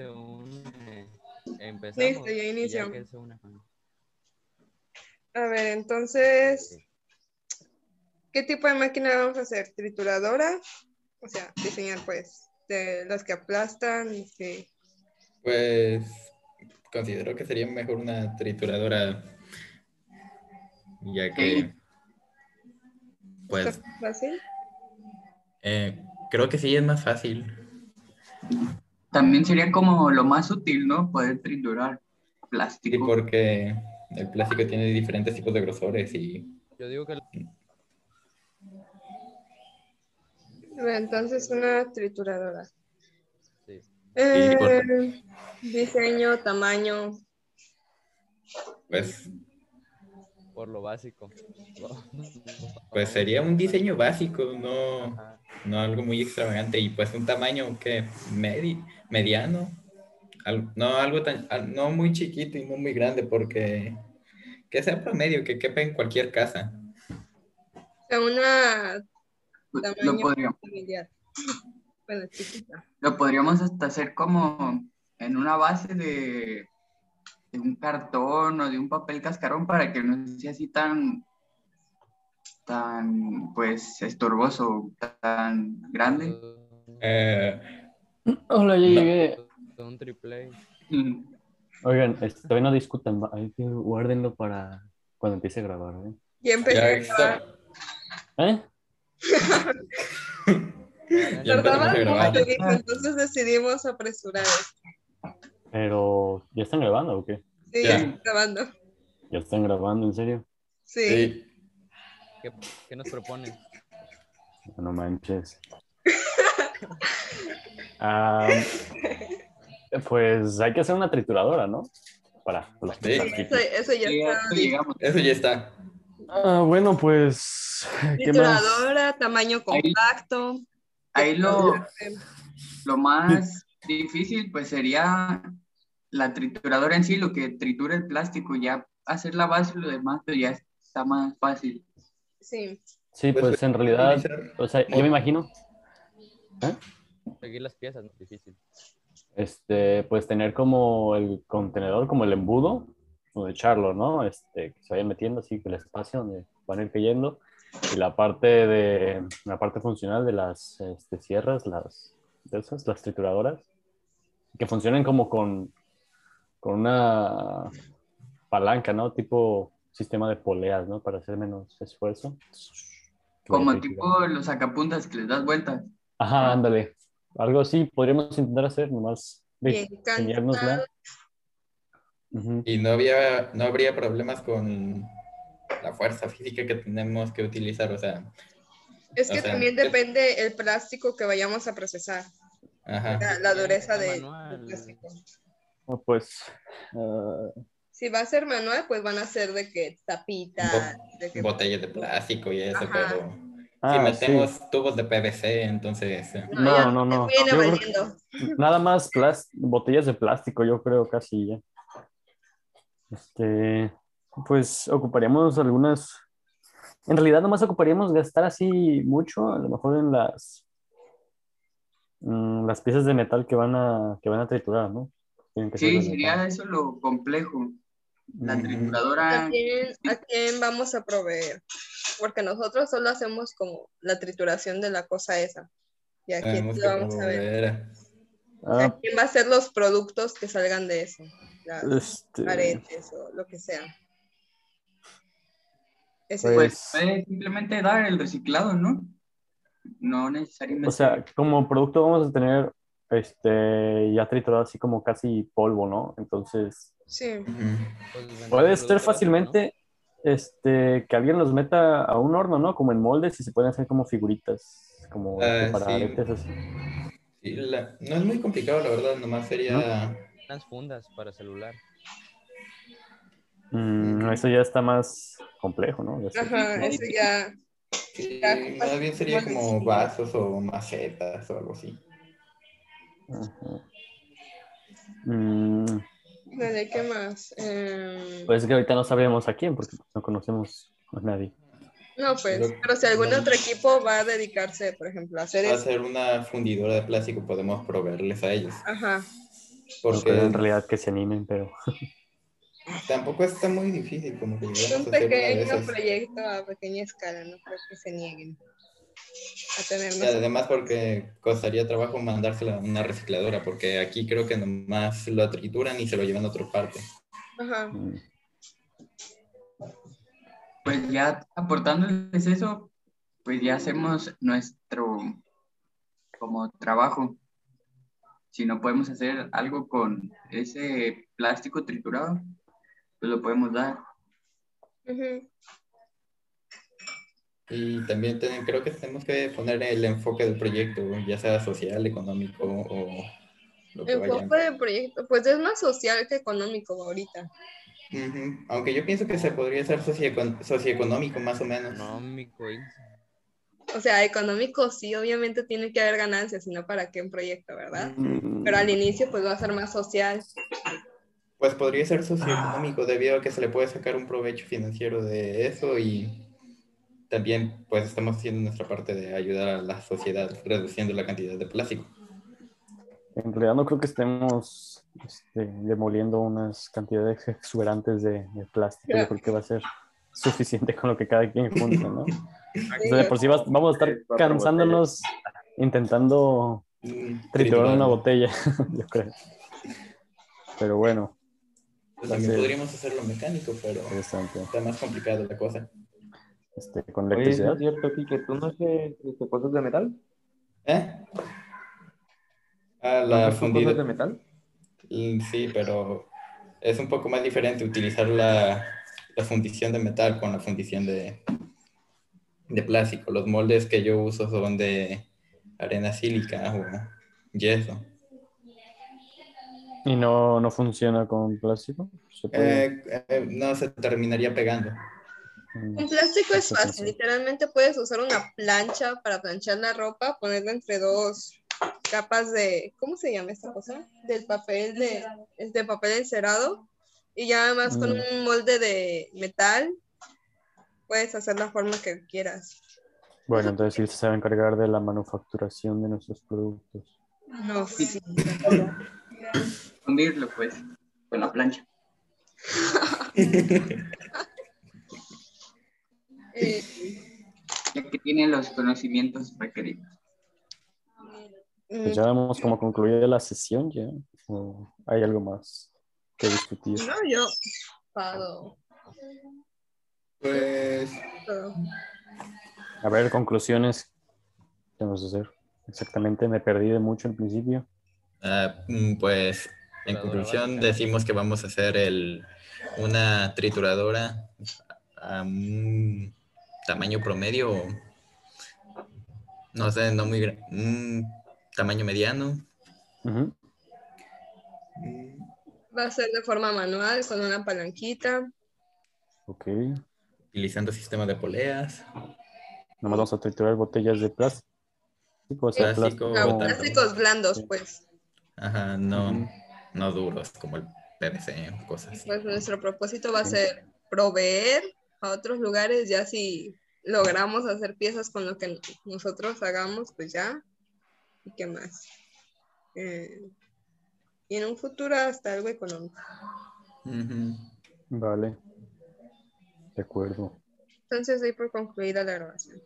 se une. Empezamos. Listo, ya y inició. que se une, ajá. A ver, entonces, ¿qué tipo de máquina vamos a hacer? ¿Trituradora? O sea, diseñar pues de las que aplastan y que... Pues considero que sería mejor una trituradora, ya que, pues, ¿Está fácil? eh, creo que sí es más fácil. También sería como lo más útil, ¿no? Poder triturar Sí, plástico. porque el plástico tiene diferentes tipos de grosores y Yo digo que ver, entonces una trituradora. sí. Eh, diseño, tamaño. pues, por lo básico. pues sería un diseño básico, no, Ajá. no algo muy extravagante y pues un tamaño que medi- mediano, Al- no algo tan, al- no muy chiquito y no muy grande porque que sea promedio, que quepa en cualquier casa. O sea, una Lo podríamos, familiar. Bueno, chiquita. lo podríamos hasta hacer como en una base de, de un cartón o de un papel cascarón para que no sea así tan, tan, pues, estorboso, tan grande. Eh, Hola, ya No. llegué. Un triple. Oigan, este, todavía no discutan, que guárdenlo para cuando empiece a grabar, ¿eh? Ya empecé ya a está- ¿Eh? ya mucho, dijo, entonces decidimos apresurar esto. Pero, ¿ya están grabando o qué? Sí, Ya. ya estoy grabando. ¿Ya están grabando, en serio? Sí. Sí. ¿Qué, qué nos proponen? No manches. Ah, pues hay que hacer una trituradora, ¿no? Para los Sí. Eso, eso ya Sí, está. llegamos. Eso ya está. Ah, bueno, pues, ¿qué más? Trituradora, tamaño compacto. Ahí lo, lo más difícil pues sería la trituradora en sí, lo que tritura el plástico, ya hacer la base y lo demás pues ya está más fácil. Sí. Sí, pues en realidad, o sea, yo me imagino, Seguir las piezas no es difícil. este, pues tener como el contenedor, como el embudo, donde echarlo, ¿no? Este, que se vayan metiendo así, que el espacio donde van a ir cayendo, y la parte de, la parte funcional de las este, sierras, las, de esas, las trituradoras, que funcionen como con, con una palanca, ¿no? Tipo sistema de poleas, ¿no? Para hacer menos esfuerzo. Como tipo los sacapuntas que les das vueltas. Ajá, ándale. Algo así podríamos intentar hacer, nomás de enseñárnosla. Y no había, no habría problemas con la fuerza física que tenemos que utilizar, o sea, Es O que sea, también es- depende el plástico que vayamos a procesar, ajá. la, la dureza de- del plástico. Ah, Pues, ah, Si va a ser manual, pues van a ser de que tapita, de que botellas de plástico y eso, Ajá. pero ah, si sí. metemos tubos de PVC, entonces eh, No, no, no. Viene Yo. Nada más botellas de plástico, yo creo casi ya. Este, pues ocuparíamos algunas. En realidad, nomás ocuparíamos gastar así mucho, a lo mejor en las mm, las piezas de metal que van a que van a triturar, ¿no? Que Sí, sería metal. eso lo complejo. La trituradora, ¿A quién, a quién vamos a proveer? Porque nosotros solo hacemos como la trituración de la cosa esa. ¿Y a quién tenemos lo vamos a ver? promover. ¿A Ah, quién va a ser los productos que salgan de eso? Las este, aretes o lo que sea. Ese Pues, pues puede simplemente dar el reciclado, ¿no? No necesariamente. o sea, como producto vamos a tener este ya triturado así como casi polvo, ¿no? Entonces, sí. Puede ser fácilmente este, que alguien los meta a un horno, ¿no? Como en moldes y se pueden hacer como figuritas, como Ah, para sí. aretes así. Sí, la- no es muy complicado, la verdad, nomás sería... ¿no? Unas fundas para celular. Mm, eso ya está más complejo, ¿no? Ajá, eso ya. Sí, más bien sería como vasos o macetas o algo así. Ajá. Mm, Vale, ¿qué más? Em, pues es que ahorita no sabríamos a quién porque no conocemos a nadie. no, pues, pero si algún otro equipo va a dedicarse, por ejemplo, a hacer eso. hacer una fundidora de plástico, podemos proveerles a ellos. Ajá. Porque en realidad que se animen, pero tampoco está muy difícil como que Es un pequeño proyecto a pequeña escala, no creo que se nieguen a tener Y más. además porque costaría trabajo mandársela a una recicladora, porque aquí creo que nomás lo trituran y se lo llevan a otra parte. Ajá. Pues ya aportándoles eso, pues ya hacemos nuestro como trabajo. Si no podemos hacer algo con ese plástico triturado, pues lo podemos dar. Y también ten- creo que tenemos que poner el enfoque del proyecto, ya sea social, económico o lo que. Enfoque de proyecto, pues es más social que económico ahorita. Aunque yo pienso que se podría hacer socioecon- socioeconómico más o menos. Económico. O sea, económico sí, obviamente tiene que haber ganancias, sino para qué un proyecto, ¿verdad? mm, Pero al inicio pues va a ser más social. Pues podría ser socioeconómico debido a que se le puede sacar un provecho financiero de eso y también pues estamos haciendo nuestra parte de ayudar a la sociedad reduciendo la cantidad de plástico. en realidad no creo que estemos este, demoliendo unas cantidades exuberantes de, de plástico. Yo creo que va a ser suficiente con lo que cada quien junta, ¿no? O sea, de por sí vas- vamos a estar cansándonos intentando triturar una botella, yo creo. Pero bueno, Pues también podríamos hacerlo mecánico, pero está más complicado la cosa. Este, con Oye, ¿sí electricidad. ¿es cierto, Kike? ¿Tú no haces este, cosas de metal? ¿Eh? Ah, ¿No la tú fundida. cosas de metal? Mm, Sí, pero es un poco más diferente utilizar la, la fundición de metal con la fundición de, de plástico. Los moldes que yo uso son de arena sílica o yeso. ¿Y no, no funciona con plástico? ¿Se puede? Eh, eh, no se terminaría pegando. Mm, En plástico es fácil, literalmente puedes usar una plancha para planchar la ropa, ponerla entre dos capas de, ¿cómo se llama esta cosa? Del papel de, es de papel encerado y ya además con Mm. un molde de metal puedes hacer la forma que quieras. Bueno, entonces sí se va a encargar de la manufacturación de nuestros productos. No, sí. Fundirlo, pues, con la plancha. Eh, Ya que tiene los conocimientos requeridos. Pues ya vemos cómo concluye la sesión ya. ¿O hay algo más que discutir? no, yo pago Pues. A ver, conclusiones. ¿Qué vamos a hacer? Exactamente, me perdí de mucho al principio. Ah, mm, pues en conclusión básica. decimos que vamos a hacer el, una trituradora a un tamaño promedio, no sé, no muy un tamaño mediano. Mm, Va a ser de forma manual con una palanquita. Ok. Utilizando sistema de poleas. Nomás vamos a triturar botellas de plástico. O sea, Plástico, plástico. No, tanto. plásticos blandos, Sí. pues. Ajá, no, no duros como el PVC o cosas así. Pues nuestro propósito va a ser proveer a otros lugares, ya si logramos hacer piezas con lo que nosotros hagamos, pues ya. ¿Y qué más? Eh, y en un futuro hasta algo económico. Vale. De acuerdo. Entonces doy por concluida la grabación.